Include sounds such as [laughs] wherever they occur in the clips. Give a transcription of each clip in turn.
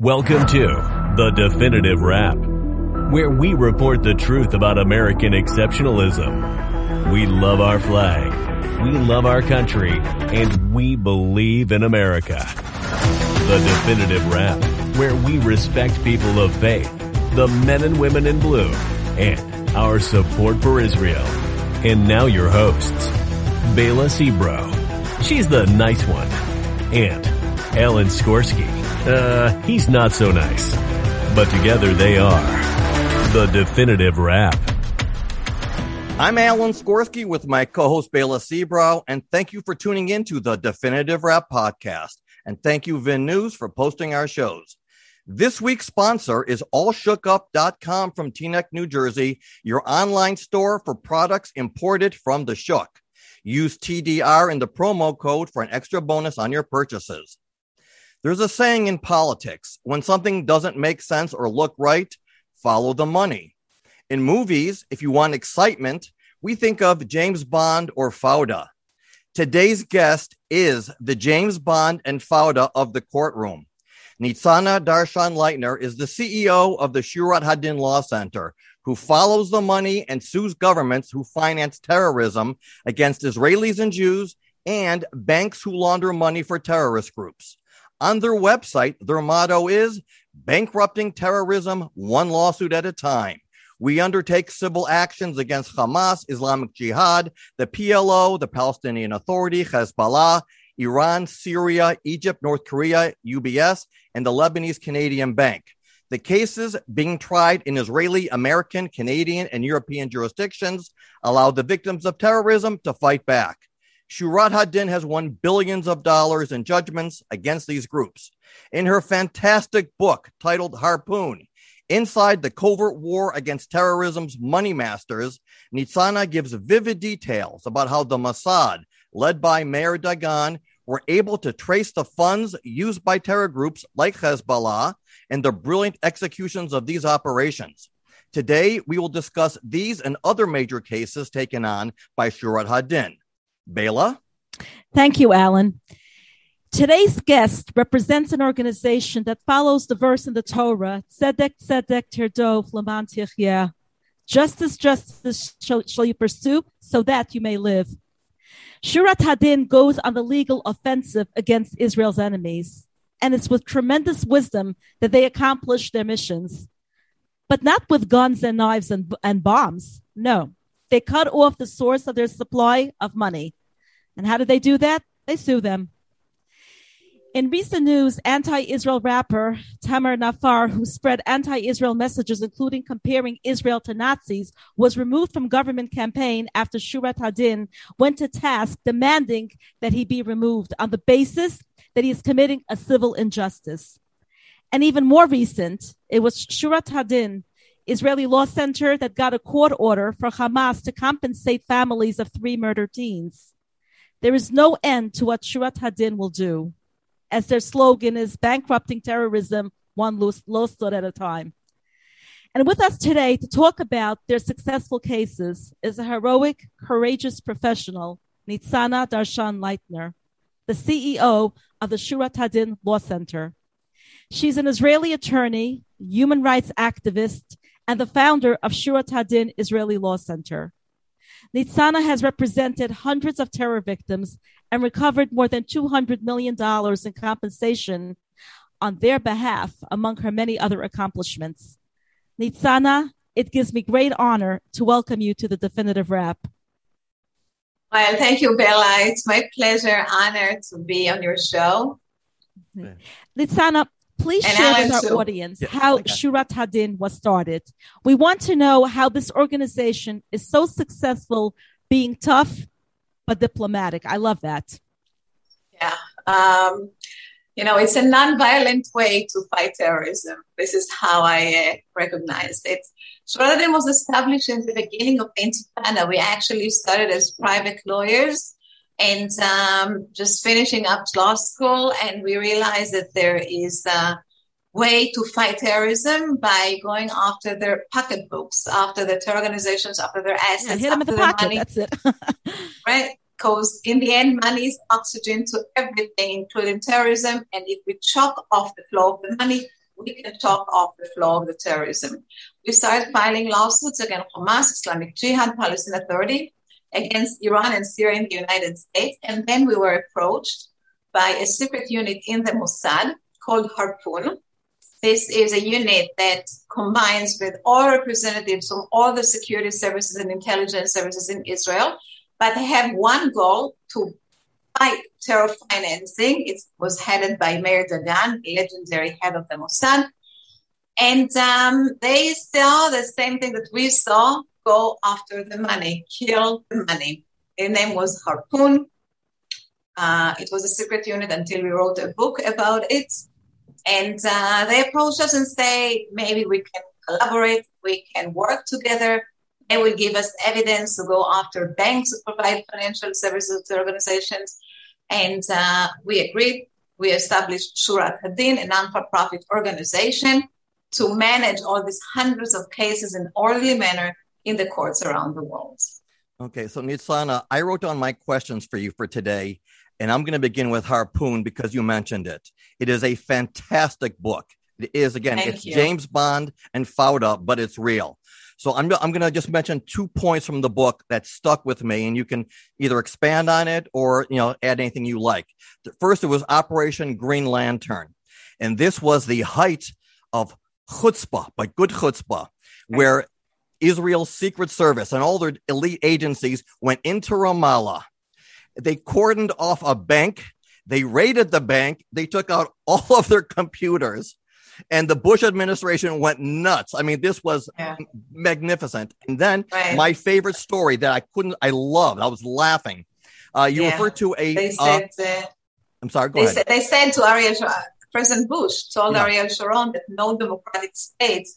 Welcome to The Definitive Wrap, where we report the truth about American exceptionalism. We love our flag, we love our country, and we believe in America. The Definitive Wrap, where we respect people of faith, the men and women in blue, and our support for Israel. And now your hosts, Bela Sebro. She's the nice one. And Alan Skorsky. Uh, he's not so nice. But together they are the definitive wrap. I'm Alan Skorsky with my co-host Bela Sebro, and thank you for tuning in to the Definitive Wrap podcast. And thank you, Vin News, for posting our shows. This week's sponsor is allshookup.com from Teaneck, New Jersey, your online store for products imported from the Shook. Use TDR in the promo code for an extra bonus on your purchases. There's a saying in politics when something doesn't make sense or look right, follow the money. In movies, if you want excitement, we think of James Bond or Fauda. Today's guest is the James Bond and Fauda of the courtroom. Nitsana Darshan Leitner is the CEO of the Shurat Hadin Law Center, who follows the money and sues governments who finance terrorism against Israelis and Jews and banks who launder money for terrorist groups. On their website, their motto is bankrupting terrorism one lawsuit at a time. We undertake civil actions against Hamas, Islamic Jihad, the PLO, the Palestinian Authority, Hezbollah, Iran, Syria, Egypt, North Korea, UBS, and the Lebanese Canadian Bank. The cases being tried in Israeli, American, Canadian, and European jurisdictions allow the victims of terrorism to fight back. Shurat Hadin has won billions of dollars in judgments against these groups. In her fantastic book titled Harpoon, Inside the Covert War Against Terrorism's Money Masters, Nitsana gives vivid details about how the Mossad, led by Meir Dagan, were able to trace the funds used by terror groups like Hezbollah and the brilliant executions of these operations. Today, we will discuss these and other major cases taken on by Shurat Hadin. Bela? Thank you, Alan. Today's guest represents an organization that follows the verse in the Torah, Tzedek, Tzedek, Tirdov, Laman Tichya. Justice, justice shall, shall you pursue so that you may live. Shurat Hadin goes on the legal offensive against Israel's enemies, and it's with tremendous wisdom that they accomplish their missions. But not with guns and knives and, and bombs. No, they cut off the source of their supply of money. And how do they do that? They sue them. In recent news, anti-Israel rapper Tamer Nafar, who spread anti-Israel messages, including comparing Israel to Nazis, was removed from government campaign after Shurat Hadin went to task demanding that he be removed on the basis that he is committing a civil injustice. And even more recent, it was Shurat Hadin, Israeli law center, that got a court order for Hamas to compensate families of three murdered teens. There is no end to what Shurat Hadin will do as their slogan is bankrupting terrorism one lawsuit at a time. And with us today to talk about their successful cases is a heroic, courageous professional, Nitsana Darshan Leitner, the CEO of the Shurat Hadin Law Center. She's an Israeli attorney, human rights activist, and the founder of Shurat Hadin Israeli Law Center. Nitsana has represented hundreds of terror victims and recovered more than $200 million in compensation on their behalf, among her many other accomplishments. Nitsana, it gives me great honor to welcome you to the Definitive Wrap. Well, thank you, Bella. It's my pleasure, honor to be on your show. Mm-hmm. Nitsana, please And share Alan with our too. audience Yeah, how okay. Shurat Hadin was started. We want to know how this organization is so successful being tough but diplomatic. I love that. Yeah. Um, you know, it's a non-violent way to fight terrorism. This is how I uh, recognize it. Shurat Hadin was established in the beginning of Intifada. We actually started as private lawyers and um, just finishing up law school, and we realized that there is a way to fight terrorism by going after their pocketbooks, after the terror organizations, after their assets, Yeah, hit them in after the their pocket. money That's it. [laughs] right? Because in the end, money is oxygen to everything, including terrorism. And if we chop off the flow of the money, we can talk off the flow of the terrorism. We started filing lawsuits against Hamas, Islamic Jihad, Palestine Authority, against Iran and Syria in the United States. And then we were approached by a secret unit in the Mossad called Harpoon. This is a unit that combines with all representatives from all the security services and intelligence services in Israel, but they have one goal to fight terror financing. It was headed by Meir Dagan, the legendary head of the Mossad. And um, they saw the same thing that we saw go after the money, kill the money. Their name was Harpoon. Uh, it was a secret unit until we wrote a book about it. And uh, they approached us and say, maybe we can collaborate, we can work together. They will give us evidence to go after banks who provide financial services to organizations. And uh, we agreed. We established Shurat Hadin, a non-for-profit organization, to manage all these hundreds of cases in orderly manner in the courts around the world. Okay, so Nitsana, I wrote down my questions for you for today, and I'm going to begin with Harpoon because you mentioned it. It is a fantastic book. It is, again, Thank it's you. James Bond and Fauda, but it's real. So I'm, I'm going to just mention two points from the book that stuck with me, and you can either expand on it or, you know, add anything you like. First, it was Operation Green Lantern. And this was the height of chutzpah, but good chutzpah, where Israel's Secret Service and all their elite agencies went into Ramallah. They cordoned off a bank. They raided the bank. They took out all of their computers. And the Bush administration went nuts. I mean, this was yeah. magnificent. And then right. my favorite story that I couldn't, I loved, I was laughing. Uh, you yeah. referred to a. They uh, said, uh, I'm sorry, go they ahead. Said, they said to Ariel, President Bush told yeah. Ariel Sharon that no democratic state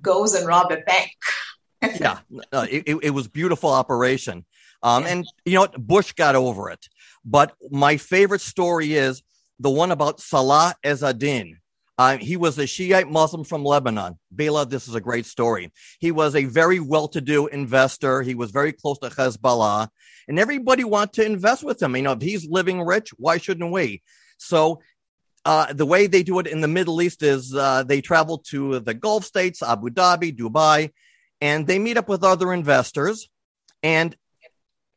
goes and rob a bank. [laughs] yeah, no, it, it, was beautiful operation. Um, and you know what? Bush got over it. But my favorite story is the one about Salah Ezzedine. Uh, he was a Shiite Muslim from Lebanon. Bela, this is a great story. He was a very well-to-do investor. He was very close to Hezbollah, and everybody wanted to invest with him. You know, if he's living rich, why shouldn't we? So uh, the way they do it in the Middle East is uh, they travel to the Gulf states, Abu Dhabi, Dubai, and they meet up with other investors. And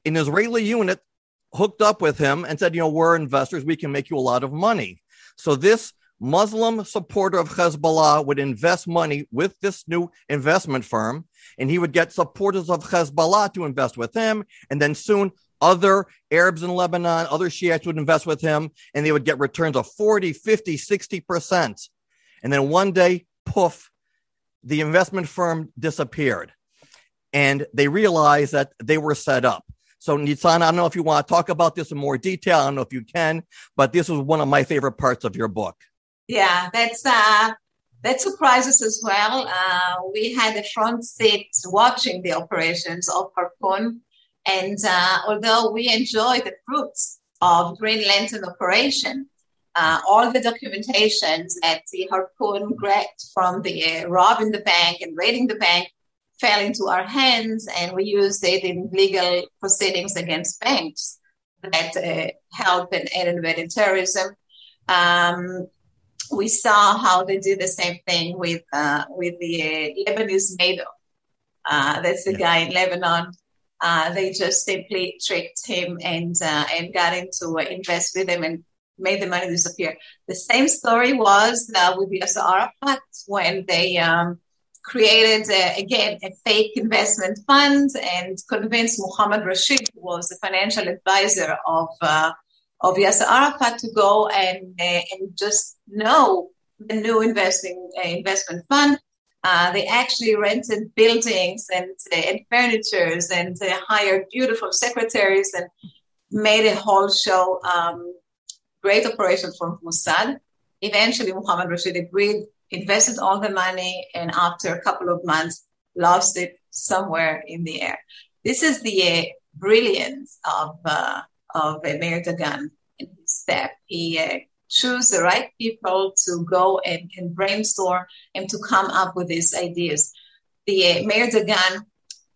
an Israeli unit hooked up with him and said, You know, we're investors. We can make you a lot of money. So this Muslim supporter of Hezbollah would invest money with this new investment firm, and he would get supporters of Hezbollah to invest with him. And then soon other Arabs in Lebanon, other Shiites would invest with him, and they would get returns of 40, 50, 60%. And then one day, poof, the investment firm disappeared and they realized that they were set up. So, Nitzan, I don't know if you want to talk about this in more detail. I don't know if you can, but this was one of my favorite parts of your book. Yeah, that's uh, that surprises as well. Uh, we had a front seat watching the operations of Harpoon, and uh, although we enjoy the fruits of Green Lantern operation, uh, all the documentations that the Harpoon grabbed from the uh, robbing the bank and raiding the bank fell into our hands, and we used it in legal proceedings against banks that uh, help and aid and terrorism. Um, we saw how they did the same thing with uh, with the uh, Lebanese Madoff. Uh, that's the yeah. guy in Lebanon. Uh, they just simply tricked him and and got him to invest with them and made the money disappear. The same story was uh, with Yasser Arafat when they um, created, uh, again, a fake investment fund and convinced Mohammed Rashid, who was the financial advisor of, uh, of Yasser Arafat, to go and, uh, and just know the new investing uh, investment fund. Uh, they actually rented buildings and, and furnitures and hired beautiful secretaries and made a whole show um, great operation from Mossad. Eventually, Mohammed Rashid agreed, invested all the money, and after a couple of months, lost it somewhere in the air. This is the uh, brilliance of uh, of Meir Dagan in his step. He uh, chose the right people to go and, and, brainstorm and to come up with these ideas. The uh, Meir Dagan,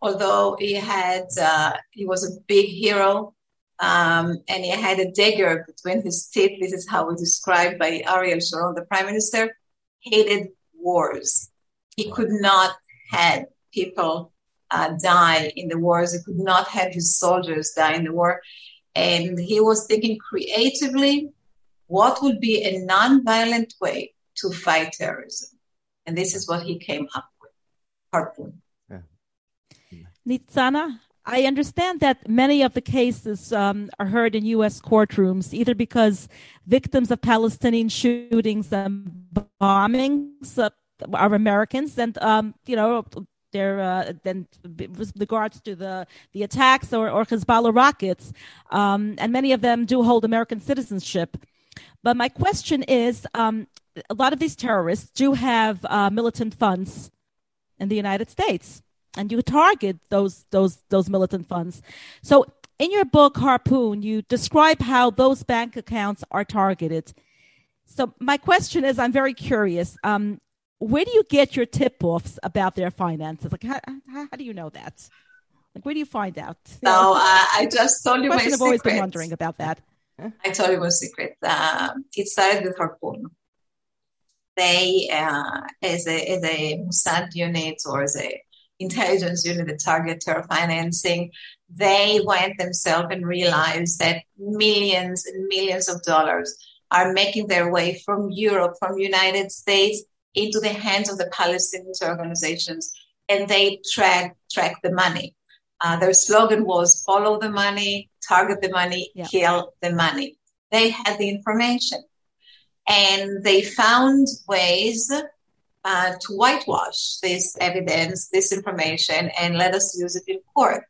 although he had uh, he was a big hero um, and he had a dagger between his teeth. This is how it was described by Ariel Sharon, the prime minister. hated wars. He could not have people uh, die in the wars. He could not have his soldiers die in the war. And he was thinking creatively what would be a non-violent way to fight terrorism. And this is what he came up with, Harpoon. Yeah. Nitsana, I understand that many of the cases um, are heard in U.S. courtrooms, either because victims of Palestinian shootings and bombings uh, are Americans, and um, you know they're uh, then with regards to the the attacks or, or Hezbollah rockets, um, and many of them do hold American citizenship. But my question is, um, a lot of these terrorists do have uh, militant funds in the United States and you target those those those militant funds. So in your book Harpoon, you describe how those bank accounts are targeted. So my question is, I'm very curious. Um, where do you get your tip-offs about their finances? Like, how, how, how do you know that? Like, where do you find out? [laughs] No, uh, I just told you my secret. I've always been wondering about that. I told you a secret. Uh, it started with Harpoon. They, uh, as a as a Mossad unit or as a intelligence unit that target terror financing, they went themselves and realized that millions and millions of dollars are making their way from Europe, from United States into the hands of the Palestinian organizations, and they track track the money. Uh, their slogan was "Follow the money, target the money, yeah. kill the money." They had the information, and they found ways uh, to whitewash this evidence, this information, and let us use it in court.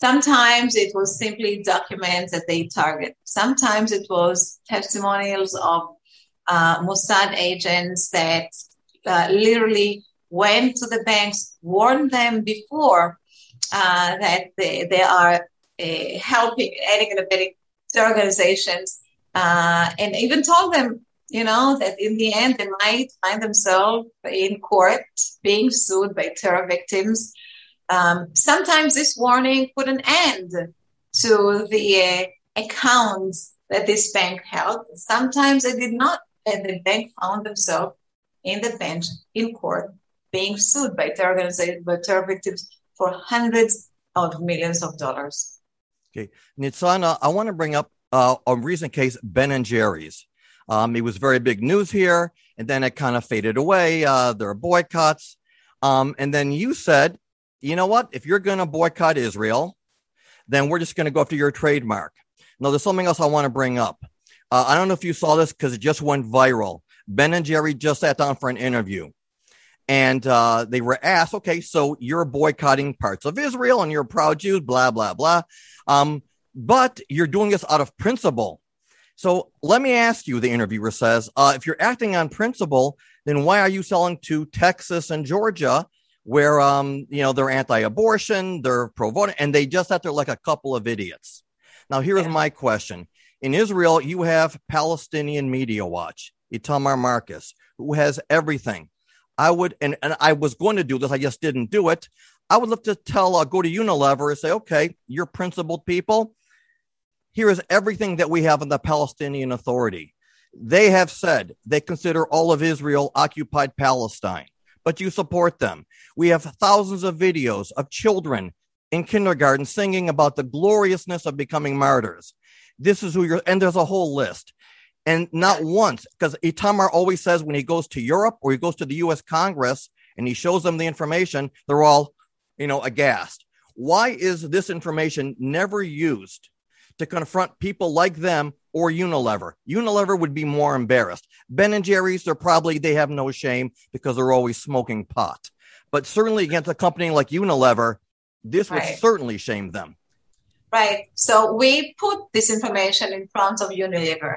Sometimes it was simply documents that they target. Sometimes it was testimonials of uh, Mossad agents that uh, literally went to the banks, warned them before uh, that they, they are uh, helping, aiding and abetting organizations, uh, and even told them you know, that in the end they might find themselves in court being sued by terror victims. Um, sometimes this warning put an end to the uh, accounts that this bank held. Sometimes it did not, and the bank found themselves in the bench in court being sued by terror organizations, by terror victims for hundreds of millions of dollars. Okay, Nitsana, I want to bring up uh, a recent case, Ben and Jerry's. Um, it was very big news here, and then it kind of faded away. Uh, there are boycotts. Um, and then you said, you know what? If you're going to boycott Israel, then we're just going to go after your trademark. Now, there's something else I want to bring up. Uh, I don't know if you saw this because it just went viral. Ben and Jerry just sat down for an interview. And uh, they were asked, okay, so you're boycotting parts of Israel and you're proud Jews, blah, blah, blah. Um, but you're doing this out of principle. So let me ask you, the interviewer says, uh, if you're acting on principle, then why are you selling to Texas and Georgia, where um, you know they're anti-abortion, they're pro-voting, and they just have to like a couple of idiots. Now, here's yeah. my question: In Israel, you have Palestinian Media Watch, Itamar Marcus, who has everything. I would, and, and I was going to do this, I just didn't do it. I would love to tell, uh, go to Unilever and say, okay, you're principled people here is everything that we have in the Palestinian Authority. They have said they consider all of Israel occupied Palestine, but you support them. We have thousands of videos of children in kindergarten singing about the gloriousness of becoming martyrs. This is who you're, and there's a whole list. And not once, because Itamar always says when he goes to Europe or he goes to the US Congress and he shows them the information, they're all, you know, aghast. Why is this information never used to confront people like them or Unilever. Unilever would be more embarrassed. Ben and Jerry's, they're probably, they have no shame because they're always smoking pot. But certainly against a company like Unilever, this would certainly shame them. Right. So we put this information in front of Unilever.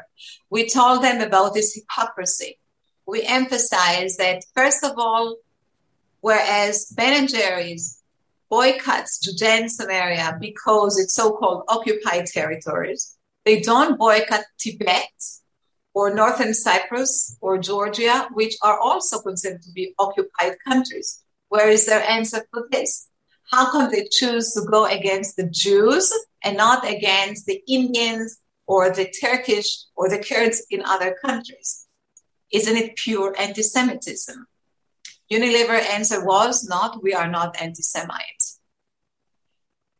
We told them about this hypocrisy. We emphasize that, first of all, whereas Ben and Jerry's boycotts Judea and Samaria because it's so-called occupied territories. They don't boycott Tibet or Northern Cyprus or Georgia, which are also considered to be occupied countries. Where is their answer for this? How come they choose to go against the Jews and not against the Indians or the Turkish or the Kurds in other countries? Isn't it pure anti Semitism? Unilever answer was not, we are not anti Semites.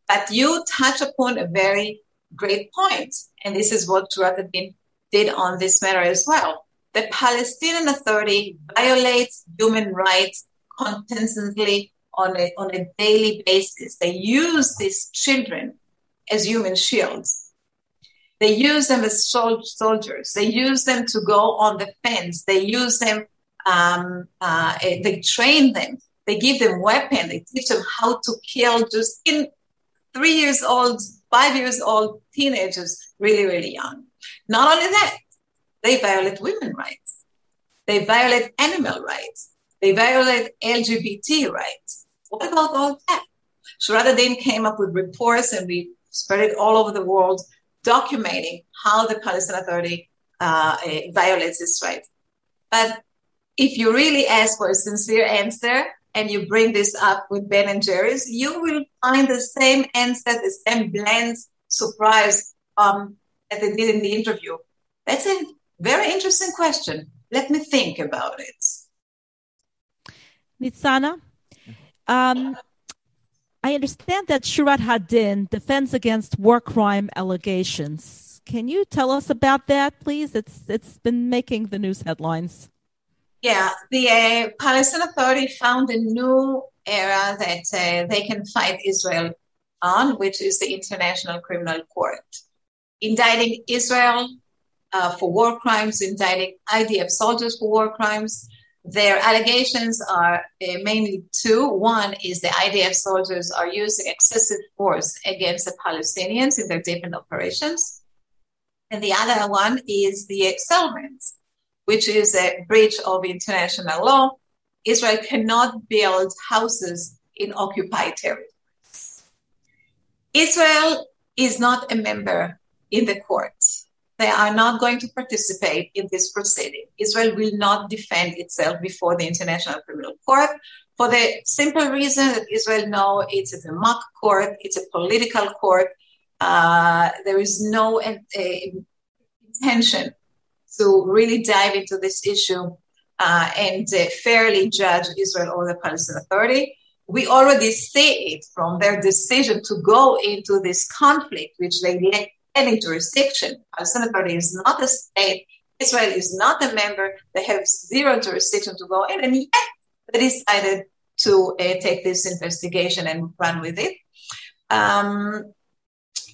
But you touch upon a very great point, and this is Shurat Hadin did on this matter as well. The Palestinian Authority violates human rights consistently on a, on a daily basis. They use these children as human shields. They use them as sol- soldiers. They use them to go on the fence. They use them, um, uh, eh, they train them. They give them weapons. They teach them how to kill just in three years old, five years old teenagers, really, really young. Not only that, they violate women's rights. They violate animal rights. They violate LGBT rights. What about all that? Shurat Hadin came up with reports and we spread it all over the world documenting how the Palestinian Authority uh, eh, violates this right. But if you really ask for a sincere answer and you bring this up with Ben and Jerry's, you will find the same answer, the same bland surprise um, that they did in the interview. That's a very interesting question. Let me think about it. Nitsana, um, I understand that Shurat Hadin defends against war crime allegations. Can you tell us about that, please? It's it's been making the news headlines. Yeah, the uh, Palestinian Authority found a new era that uh, they can fight Israel on, which is the International Criminal Court, indicting Israel uh, for war crimes, indicting IDF soldiers for war crimes, their allegations are uh, mainly two. One is the IDF soldiers are using excessive force against the Palestinians in their different operations. And the other one is the settlements, which is a breach of international law. Israel cannot build houses in occupied territories. Israel is not a member in the court. they are not going to participate in this proceeding. Israel will not defend itself before the International Criminal Court for the simple reason that Israel knows it's a mock court, it's a political court. Uh, there is no uh, intention to really dive into this issue uh, and uh, fairly judge Israel or the Palestinian Authority. We already see it from their decision to go into this conflict, which they lack any jurisdiction. Palestinian Authority is not a state. Israel is not a member. They have zero jurisdiction to go in, and yet they decided to uh, take this investigation and run with it. Um,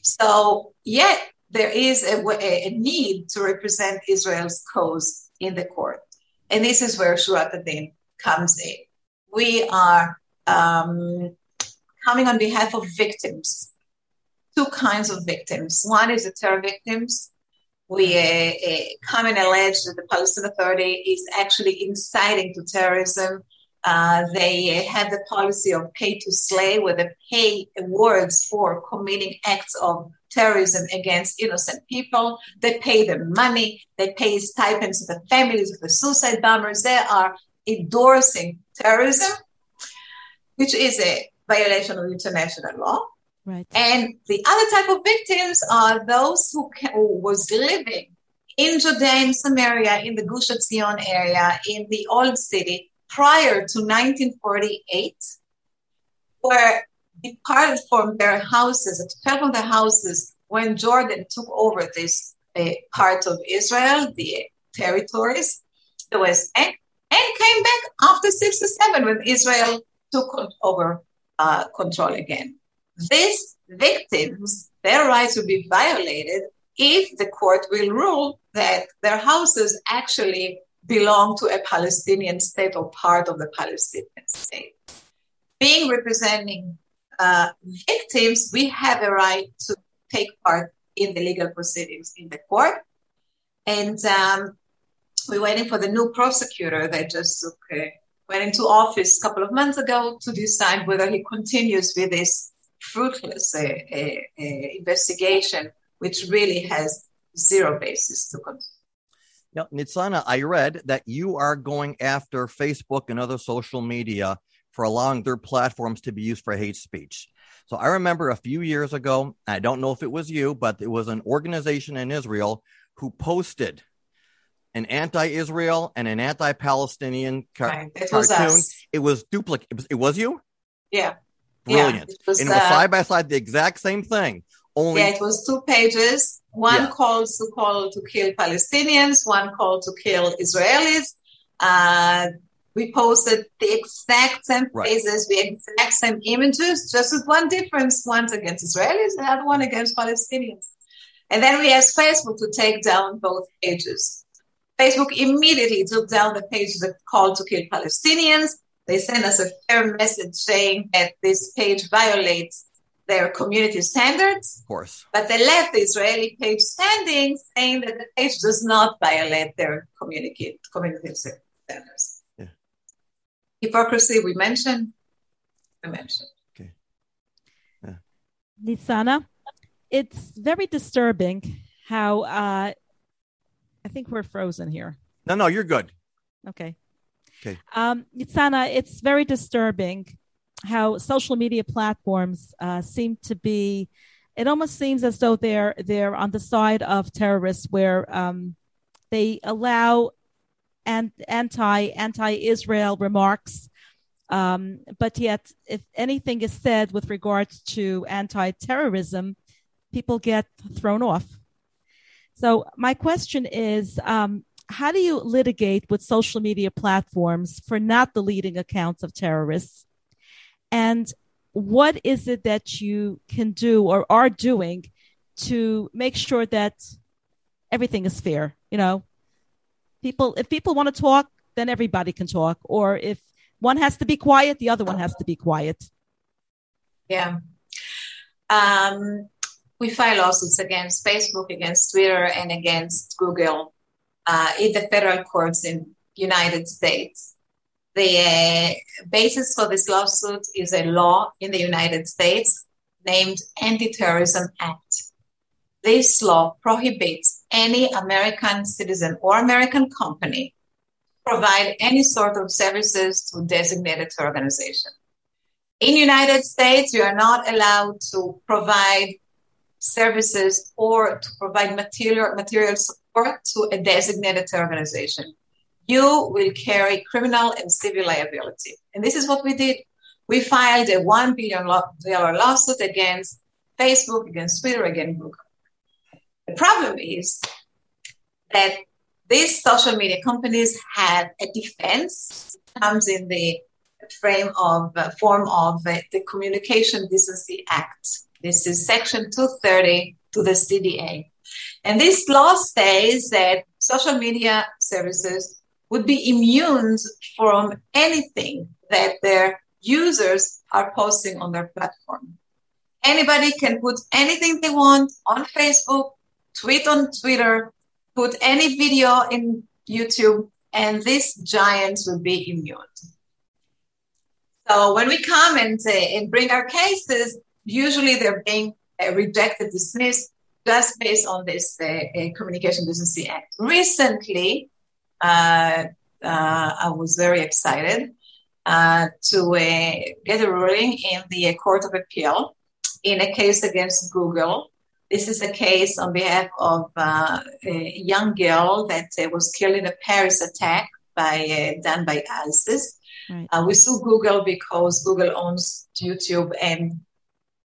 so, yet there is a, a, need to represent Israel's cause in the court, and this is where Shurat Hadin comes in. We are um, coming on behalf of victims two kinds of victims. One is the terror victims. We uh, uh, come and allege that the Palestinian Authority is actually inciting to terrorism. Uh, they have the policy of pay to slay, where they pay awards for committing acts of terrorism against innocent people. They pay them money. They pay stipends to the families of the suicide bombers. They are endorsing terrorism, which is a violation of international law. Right. And the other type of victims are those who, can, who was living in Judea and Samaria, in the Gush Etzion area, in the old city prior to 1948, were departed from their houses, expelled from their houses when Jordan took over this uh, part of Israel, the territories, the West Bank, and came back after 67 when Israel took over uh, control again. These victims, their rights will be violated if the court will rule that their houses actually belong to a Palestinian state or part of the Palestinian state. Being representing uh, victims, we have a right to take part in the legal proceedings in the court. And um, we're waiting for the new prosecutor that just took, uh, went into office a couple of months ago to decide whether he continues with this fruitless uh, uh, uh, investigation, which really has zero basis to continue. Now, Nitsana, I read that you are going after Facebook and other social media for allowing their platforms to be used for hate speech. So I remember a few years ago, I don't know if it was you, but it was an organization in Israel who posted an anti-Israel and an anti-Palestinian car- Right. It was cartoon. us. It was duplicate. It was, it was you. Yeah. Brilliant. Yeah, it was, and it was uh, side by side the exact same thing. Only Yeah, it was two pages. One Yeah. calls to call to kill Palestinians, one call to kill Israelis. Uh, we posted the exact same Right. phrases, the exact same images, just with one difference. One's against Israelis, the other one against Palestinians. And then we asked Facebook to take down both pages. Facebook immediately took down the page that called to kill Palestinians. They sent us a fair message saying that this page violates their community standards, of course. but they left the Israeli page standing, saying that the page does not violate their community, community standards. Yeah. Hypocrisy, we mentioned. We mentioned. Okay. Yeah. Nisana, it's very disturbing how uh, I think we're frozen here. No, no, you're good. Okay. Okay. Um, Nitsana, it's very disturbing how social media platforms uh, seem to be. It almost seems as though they're they're on the side of terrorists, where um, they allow an, anti anti Israel remarks, um, but yet if anything is said with regards to anti terrorism, people get thrown off. So my question is, um, how do you litigate with social media platforms for not deleting accounts of terrorists? And what is it that you can do or are doing to make sure that everything is fair? You know, people, if people want to talk, then everybody can talk. Or if one has to be quiet, the other one has to be quiet. Yeah. Um, we file lawsuits against Facebook, against Twitter, and against Google uh, in the federal courts in United States. The uh, basis for this lawsuit is a law in the United States named Anti-Terrorism Act. This law prohibits any American citizen or American company provide any sort of services to designated organization. In United States, you are not allowed to provide services or to provide material material support to a designated organization. You will carry criminal and civil liability. And this is what we did. We filed a $1 billion lawsuit against Facebook, against Twitter, against Google. The problem is that these social media companies have a defense comes in the frame of uh, form of uh, the Communication Decency Act. This is Section 230 to the CDA. And this law says that social media services would be immune from anything that their users are posting on their platform. Anybody can put anything they want on Facebook, tweet on Twitter, put any video in YouTube, and these giants will be immune. So when we come and, uh, and bring our cases, usually they're being uh, rejected, dismissed, just based on this uh, Communication Decency Act. Recently, uh, I was very excited to get a ruling in the Court of Appeal in a case against Google. This is a case on behalf of a young girl that was killed in a Paris attack by done by ISIS. Right. Uh, we sue Google because Google owns YouTube, and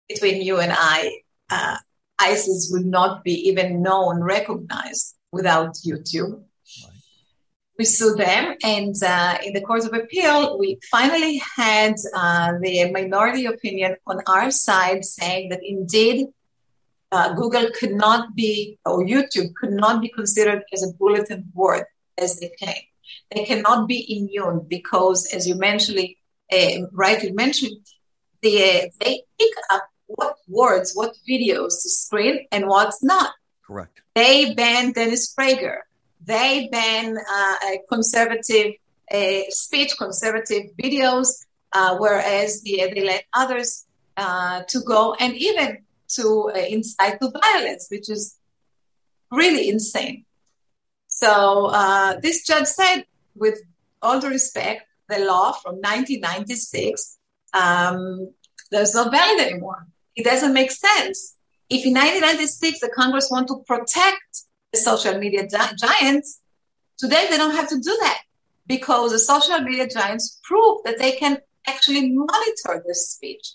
between you and I, uh, ISIS would not be even known, recognized without YouTube. Right. We sued them, and uh, in the Court of Appeal, we finally had the minority opinion on our side saying that indeed uh, Google could not be, or YouTube could not be considered as a bulletin board as they claim they cannot be immune because, as you mentioned, uh, rightly mentioned, the, uh, they pick up what words, what videos to screen and what's not. Correct. They ban Dennis Prager. They ban uh, conservative speech, conservative videos, whereas the, they let others to go and even to incite to violence, which is really insane. So uh, this judge said, with all due respect, the law from 1996 um, not valid anymore. It doesn't make sense. If in 1996 the Congress want to protect the social media gi- giants, Today, they don't have to do that because the social media giants prove that they can actually monitor this speech.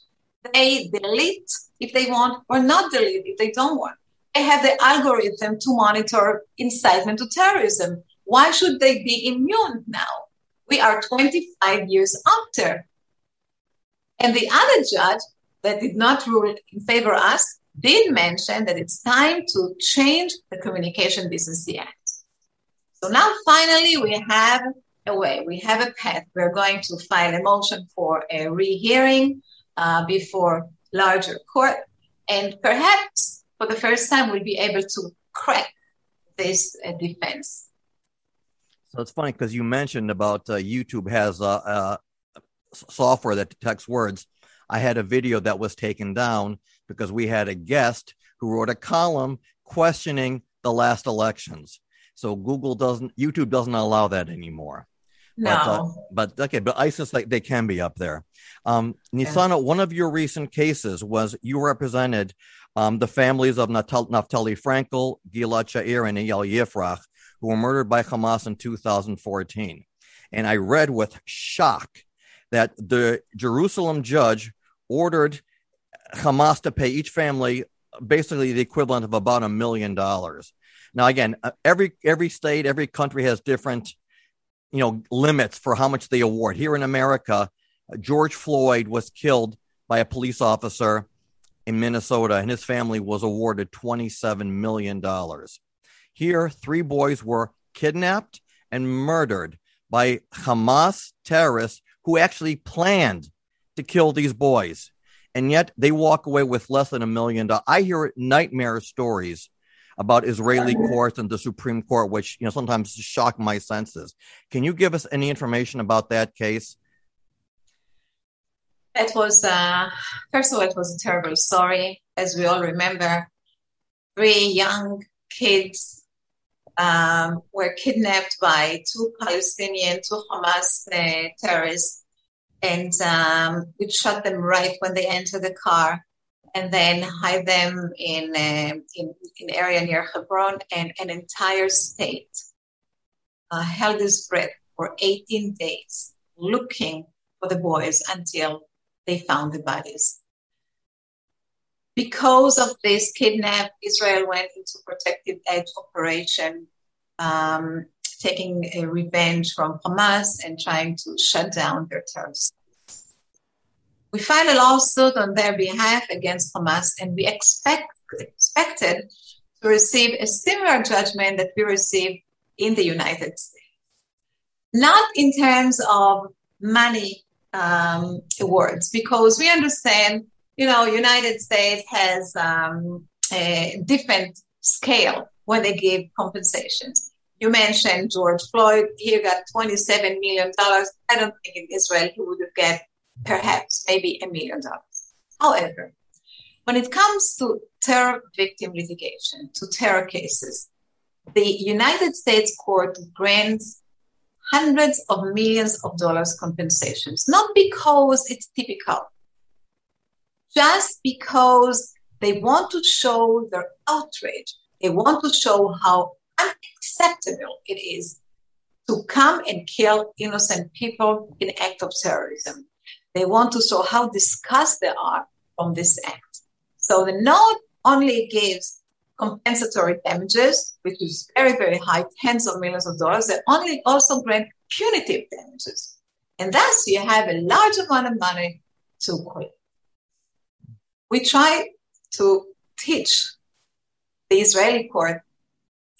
They delete if they want or not delete if they don't want. They have the algorithm to monitor incitement to terrorism. Why should they be immune now? We are 25 years after. And the other judge that did not rule in favor of us did mention that it's time to change the Communication Decency Act. So now finally we have a way, we have a path. We're going to file a motion for a rehearing uh, before larger court, and perhaps for the first time we'll be able to crack this uh, defense. So it's funny because you mentioned about uh, YouTube has a, software that detects words. I had a video that was taken down because we had a guest who wrote a column questioning the last elections. So Google doesn't, YouTube doesn't allow that anymore. No. But, uh, but okay, but ISIS, like they can be up there. Um, Nisana, yeah. one of your recent cases was you represented um, the families of Naftali Fraenkel, Gilad Shaer, and Eyal Yifrach, who were murdered by Hamas in 2014. And I read with shock that the Jerusalem judge ordered Hamas to pay each family basically the equivalent of about a million dollars. Now, again, uh, every every state, every country has different, you know, limits for how much they award. Here in America, George Floyd was killed by a police officer in Minnesota, and his family was awarded twenty-seven million dollars. Here, three boys were kidnapped and murdered by Hamas terrorists who actually planned to kill these boys. And yet they walk away with less than a million dollars. I hear nightmare stories about Israeli courts and the Supreme Court, which you know sometimes shock my senses. Can you give us any information about that case? It was uh, first of all, it was a terrible story, as we all remember. Three young kids um, were kidnapped by two Palestinian, two Hamas uh, terrorists, and um, we shot them right when they entered the car and then hide them in uh, in an area near Hebron, and an entire state uh, held its breath for 18 days, looking for the boys until they found the bodies. Because of this kidnap, Israel went into protective edge operation, um, taking a revenge from Hamas and trying to shut down their terrorists. We filed a lawsuit on their behalf against Hamas, and we expect, expected to receive a similar judgment that we received in the United States. Not in terms of money um, awards, because we understand, you know, United States has um, a different scale when they give compensations. You mentioned George Floyd. He got $27 million. I don't think in Israel he would have get perhaps maybe a million dollars. However, when it comes to terror victim litigation, to terror cases, the United States court grants hundreds of millions of dollars compensations, not because it's typical, just because they want to show their outrage. They want to show how unacceptable it is to come and kill innocent people in act of terrorism. They want to show how disgusted they are from this act. So the note only gives compensatory damages, which is very, very high, tens of millions of dollars. They only also grant punitive damages. And thus you have a large amount of money to quit. We try to teach the Israeli court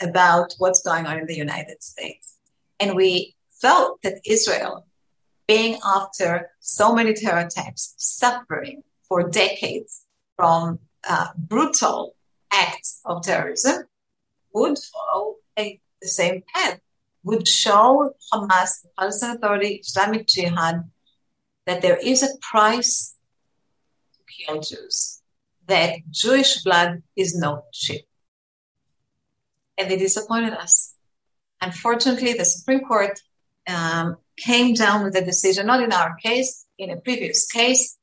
about what's going on in the United States. And we felt that Israel being after so many terror attacks, suffering for decades from uh, brutal acts of terrorism, would follow a, the same path, would show Hamas, the Palestinian Authority, Islamic Jihad, that there is a price to kill Jews, that Jewish blood is not cheap. And they disappointed us. Unfortunately, the Supreme Court um, came down with a decision, not in our case, in a previous case,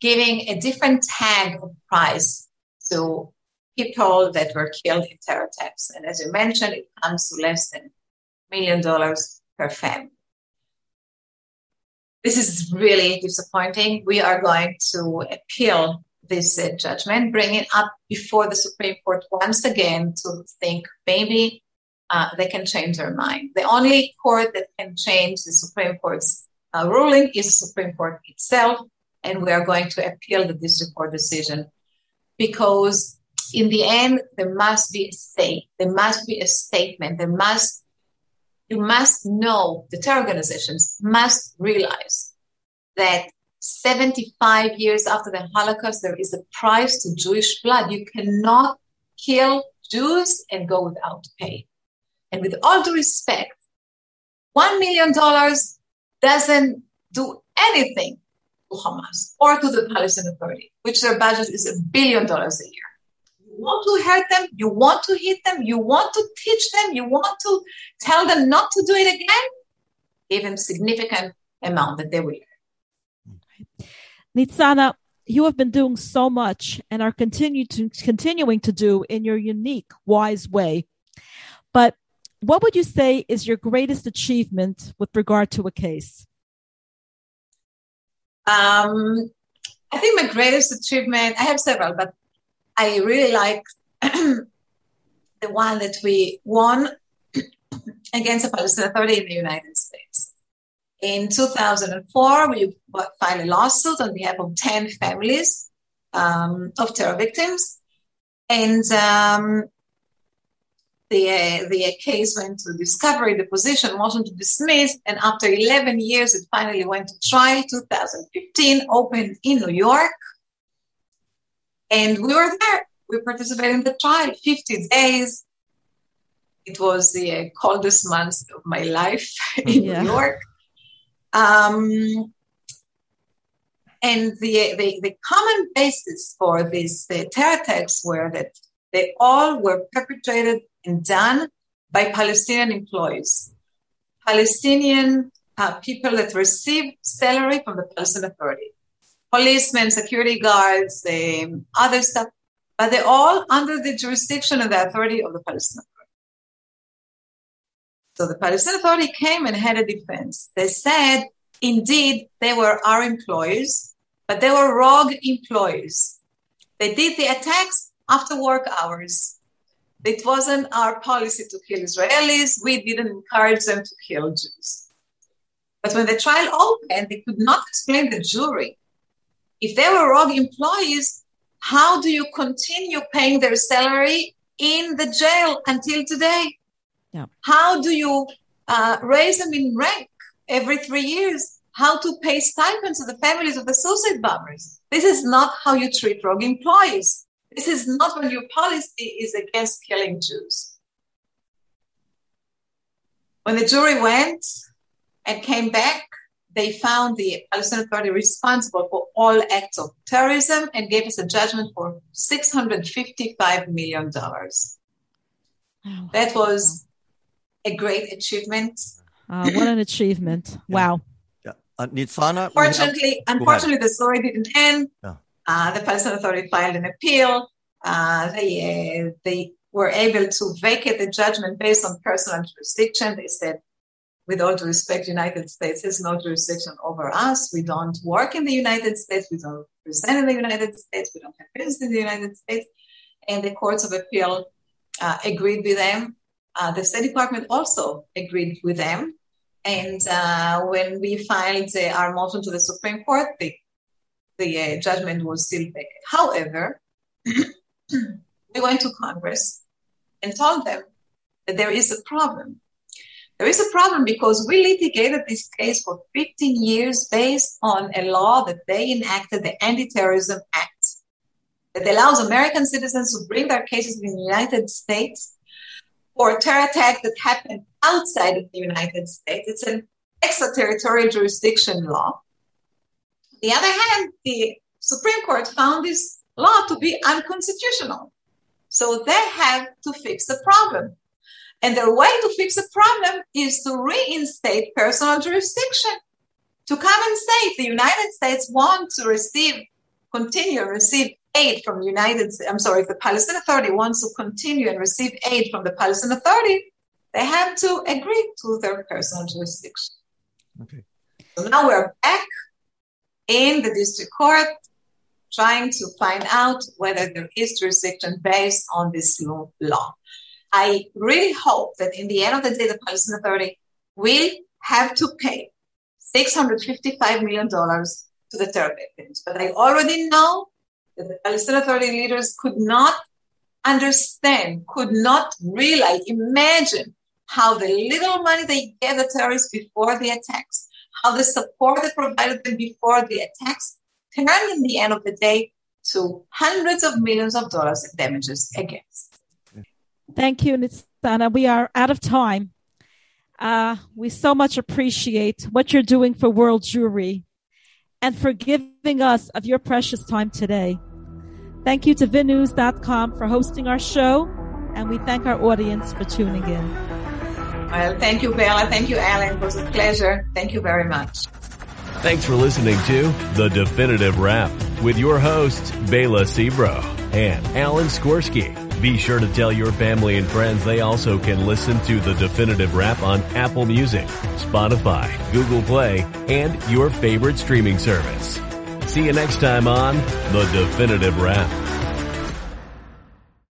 giving a different tag of price to people that were killed in terror attacks. And as you mentioned, it comes to less than million dollars per family. This is really disappointing. We are going to appeal this uh, judgment, bring it up before the Supreme Court once again to think maybe uh, they can change their mind. The only court that can change the Supreme Court's uh, ruling is the Supreme Court itself, and we are going to appeal the district court decision because in the end there must be a state, there must be a statement, there must you must know the terror organizations must realize that 75 years after the Holocaust, there is a price to Jewish blood. You cannot kill Jews and go without pay. And with all due respect, $1 million doesn't do anything to Hamas or to the Palestinian Authority, which their budget is a billion dollars a year. You want to hurt them, you want to hit them, you want to teach them, you want to tell them not to do it again, give them significant amount that they will Nitsana, you have been doing so much and are continue to, continuing to do in your unique, wise way. But what would you say is your greatest achievement with regard to a case? Um, I think my greatest achievement, I have several, but I really like [clears throat] the one that we won [clears throat] against the Palestinian Authority in the United States. In 2004, we filed a lawsuit on behalf of 10 families um, of terror victims. And um, the, uh, the case went to discovery, the position, motion to dismiss, and after 11 years, it finally went to trial. 2015 opened in New York, and we were there. We participated in the trial, 50 days. It was the uh, coldest month of my life [laughs] in yeah. New York. Um, and the, the, the, common basis for these the terror attacks were that they all were perpetrated and done by Palestinian employees, Palestinian uh, people that receive salary from the Palestinian Authority, policemen, security guards, um, other stuff, but they're all under the jurisdiction and the authority of the Palestinian Authority. So the Palestinian Authority came and had a defense. They said, indeed, they were our employees, but they were rogue employees. They did the attacks after work hours. It wasn't our policy to kill Israelis. We didn't encourage them to kill Jews. But when the trial opened, they could not explain the jury. If they were rogue employees, how do you continue paying their salary in the jail until today? Yeah. How do you uh, raise them in rank every three years? How to pay stipends to the families of the suicide bombers? This is not how you treat rogue employees. This is not when your policy is against killing Jews. When the jury went and came back, they found the Palestinian Authority responsible for all acts of terrorism and gave us a judgment for $655 million. That was a great achievement. Uh, what an achievement! Wow. Yeah. Uh, Nitsana, unfortunately, have... unfortunately, the story didn't end. Yeah. Uh, the Palestinian Authority filed an appeal. Uh, they uh, they were able to vacate the judgment based on personal jurisdiction. They said, with all due respect, United States has no jurisdiction over us. We don't work in the United States. We don't present in the United States. We don't have business in the United States. And the courts of appeal uh, agreed with them uh, the State Department also agreed with them. And uh, when we filed our motion to the Supreme Court, the, the uh, judgment was still vacant. However, [clears throat] we went to Congress and told them that there is a problem. There is a problem because we litigated this case for 15 years based on a law that they enacted, the Anti-Terrorism Act, that allows American citizens to bring their cases in the United States for a terror attack that happened outside of the United States. It's an extraterritorial jurisdiction law. On the other hand, the Supreme Court found this law to be unconstitutional. So they have to fix the problem. And their way to fix the problem is to reinstate personal jurisdiction. To come and say if the United States wants to receive, continue to receive aid from the United I'm sorry, if the Palestinian Authority wants to continue and receive aid from the Palestinian Authority, they have to agree to their personal jurisdiction. Okay. So now we're back in the district court trying to find out whether there is jurisdiction based on this new law. I really hope that in the end of the day, the Palestinian Authority will have to pay $655 million to the terror victims. But I already know that the Palestinian Authority leaders could not understand, could not realize, imagine how the little money they gave the terrorists before the attacks, how the support they provided them before the attacks turned in the end of the day to hundreds of millions of dollars in damages against. Thank you, Nitsana. We are out of time. Uh, we so much appreciate what you're doing for World Jewry and for giving us of your precious time today. Thank you to vinnews.com for hosting our show, and we thank our audience for tuning in. Well, thank you, Bella. Thank you, Alan. It was a pleasure. Thank you very much. Thanks for listening to The Definitive Wrap with your hosts, Bela Sebro and Alan Skorsky. Be sure to tell your family and friends they also can listen to The Definitive Wrap on Apple Music, Spotify, Google Play, and your favorite streaming service. See you next time on The Definitive Wrap.